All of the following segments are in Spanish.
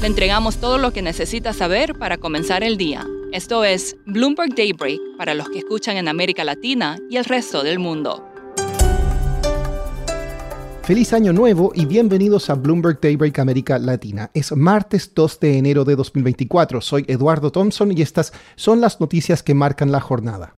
Le entregamos todo lo que necesita saber para comenzar el día. Esto es Bloomberg Daybreak para los que escuchan en América Latina y el resto del mundo. Feliz año nuevo y bienvenidos a Bloomberg Daybreak América Latina. Es martes 2 de enero de 2024. Soy Eduardo Thompson y estas son las noticias que marcan la jornada.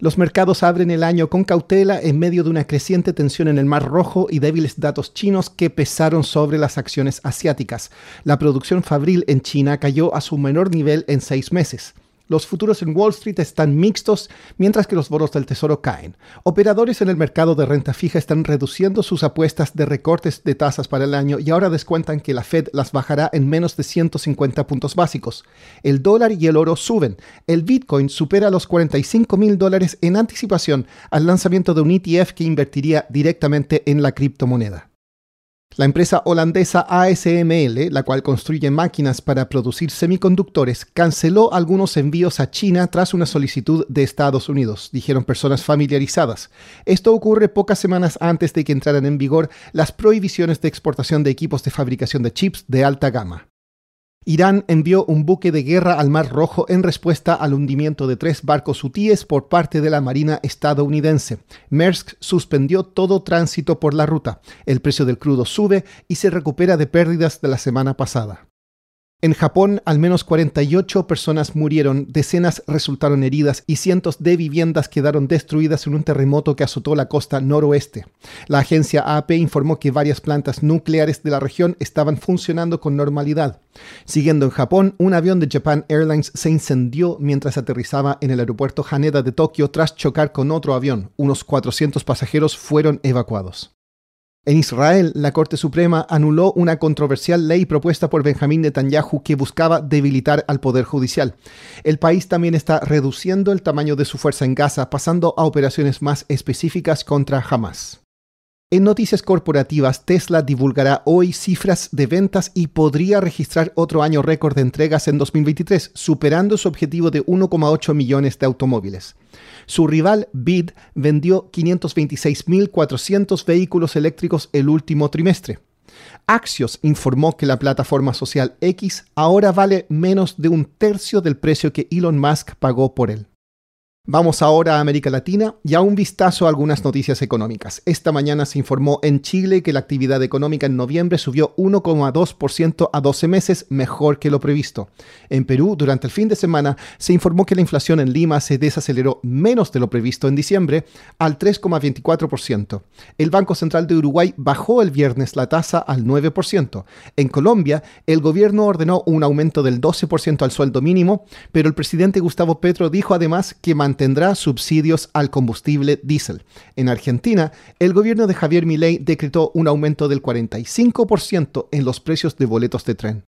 Los mercados abren el año con cautela en medio de una creciente tensión en el Mar Rojo y débiles datos chinos que pesaron sobre las acciones asiáticas. La producción fabril en China cayó a su menor nivel en seis meses. Los futuros en Wall Street están mixtos, mientras que los bonos del Tesoro caen. Operadores en el mercado de renta fija están reduciendo sus apuestas de recortes de tasas para el año y ahora descuentan que la Fed las bajará en menos de 150 puntos básicos. El dólar y el oro suben. El Bitcoin supera los 45 mil dólares en anticipación al lanzamiento de un ETF que invertiría directamente en la criptomoneda. La empresa holandesa ASML, la cual construye máquinas para producir semiconductores, canceló algunos envíos a China tras una solicitud de Estados Unidos, dijeron personas familiarizadas. Esto ocurre pocas semanas antes de que entraran en vigor las prohibiciones de exportación de equipos de fabricación de chips de alta gama. Irán envió un buque de guerra al Mar Rojo en respuesta al hundimiento de tres barcos hutíes por parte de la Marina estadounidense. Maersk suspendió todo tránsito por la ruta. El precio del crudo sube y se recupera de pérdidas de la semana pasada. En Japón, al menos 48 personas murieron, decenas resultaron heridas y cientos de viviendas quedaron destruidas en un terremoto que azotó la costa noroeste. La agencia AP informó que varias plantas nucleares de la región estaban funcionando con normalidad. Siguiendo en Japón, un avión de Japan Airlines se incendió mientras aterrizaba en el aeropuerto Haneda de Tokio tras chocar con otro avión. Unos 400 pasajeros fueron evacuados. En Israel, la Corte Suprema anuló una controversial ley propuesta por Benjamín Netanyahu que buscaba debilitar al Poder Judicial. El país también está reduciendo el tamaño de su fuerza en Gaza, pasando a operaciones más específicas contra Hamas. En noticias corporativas, Tesla divulgará hoy cifras de ventas y podría registrar otro año récord de entregas en 2023, superando su objetivo de 1,8 millones de automóviles. Su rival BID vendió 526.400 vehículos eléctricos el último trimestre. Axios informó que la plataforma social X ahora vale menos de un tercio del precio que Elon Musk pagó por él. Vamos ahora a América Latina y a un vistazo a algunas noticias económicas. Esta mañana se informó en Chile que la actividad económica en noviembre subió 1,2% a 12 meses, mejor que lo previsto. En Perú, durante el fin de semana, se informó que la inflación en Lima se desaceleró menos de lo previsto en diciembre, al 3,24%. El Banco Central de Uruguay bajó el viernes la tasa al 9%. En Colombia, el gobierno ordenó un aumento del 12% al sueldo mínimo, pero el presidente Gustavo Petro dijo además que tendrá subsidios al combustible diésel. En Argentina, el gobierno de Javier Milei decretó un aumento del 45% en los precios de boletos de tren.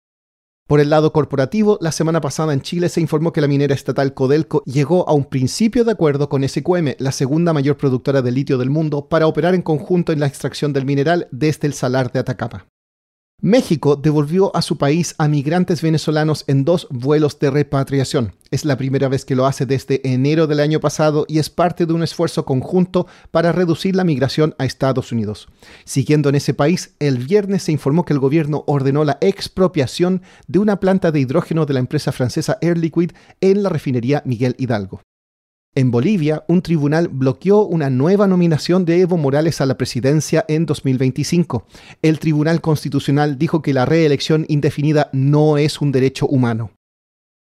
Por el lado corporativo, la semana pasada en Chile se informó que la minera estatal Codelco llegó a un principio de acuerdo con SQM, la segunda mayor productora de litio del mundo, para operar en conjunto en la extracción del mineral desde el salar de Atacama. México devolvió a su país a migrantes venezolanos en dos vuelos de repatriación. Es la primera vez que lo hace desde enero del año pasado y es parte de un esfuerzo conjunto para reducir la migración a Estados Unidos. Siguiendo en ese país, el viernes se informó que el gobierno ordenó la expropiación de una planta de hidrógeno de la empresa francesa Air Liquide en la refinería Miguel Hidalgo. En Bolivia, un tribunal bloqueó una nueva nominación de Evo Morales a la presidencia en 2025. El Tribunal Constitucional dijo que la reelección indefinida no es un derecho humano.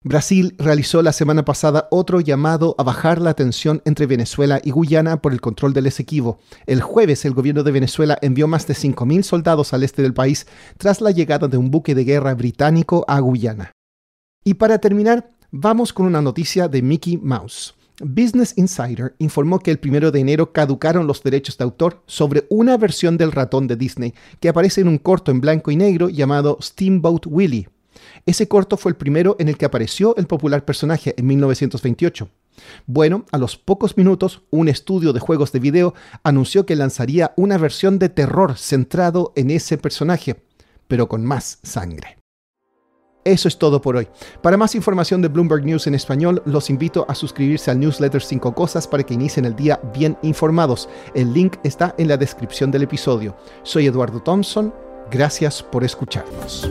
Brasil realizó la semana pasada otro llamado a bajar la tensión entre Venezuela y Guyana por el control del Esequibo. El jueves el gobierno de Venezuela envió más de 5.000 soldados al este del país tras la llegada de un buque de guerra británico a Guyana. Y para terminar, vamos con una noticia de Mickey Mouse. Business Insider informó que el primero de enero caducaron los derechos de autor sobre una versión del ratón de Disney que aparece en un corto en blanco y negro llamado Steamboat Willie. Ese corto fue el primero en el que apareció el popular personaje en 1928. Bueno, a los pocos minutos, un estudio de juegos de video anunció que lanzaría una versión de terror centrado en ese personaje, pero con más sangre. Eso es todo por hoy. Para más información de Bloomberg News en español, los invito a suscribirse al newsletter 5 Cosas para que inicien el día bien informados. El link está en la descripción del episodio. Soy Eduardo Thompson. Gracias por escucharnos.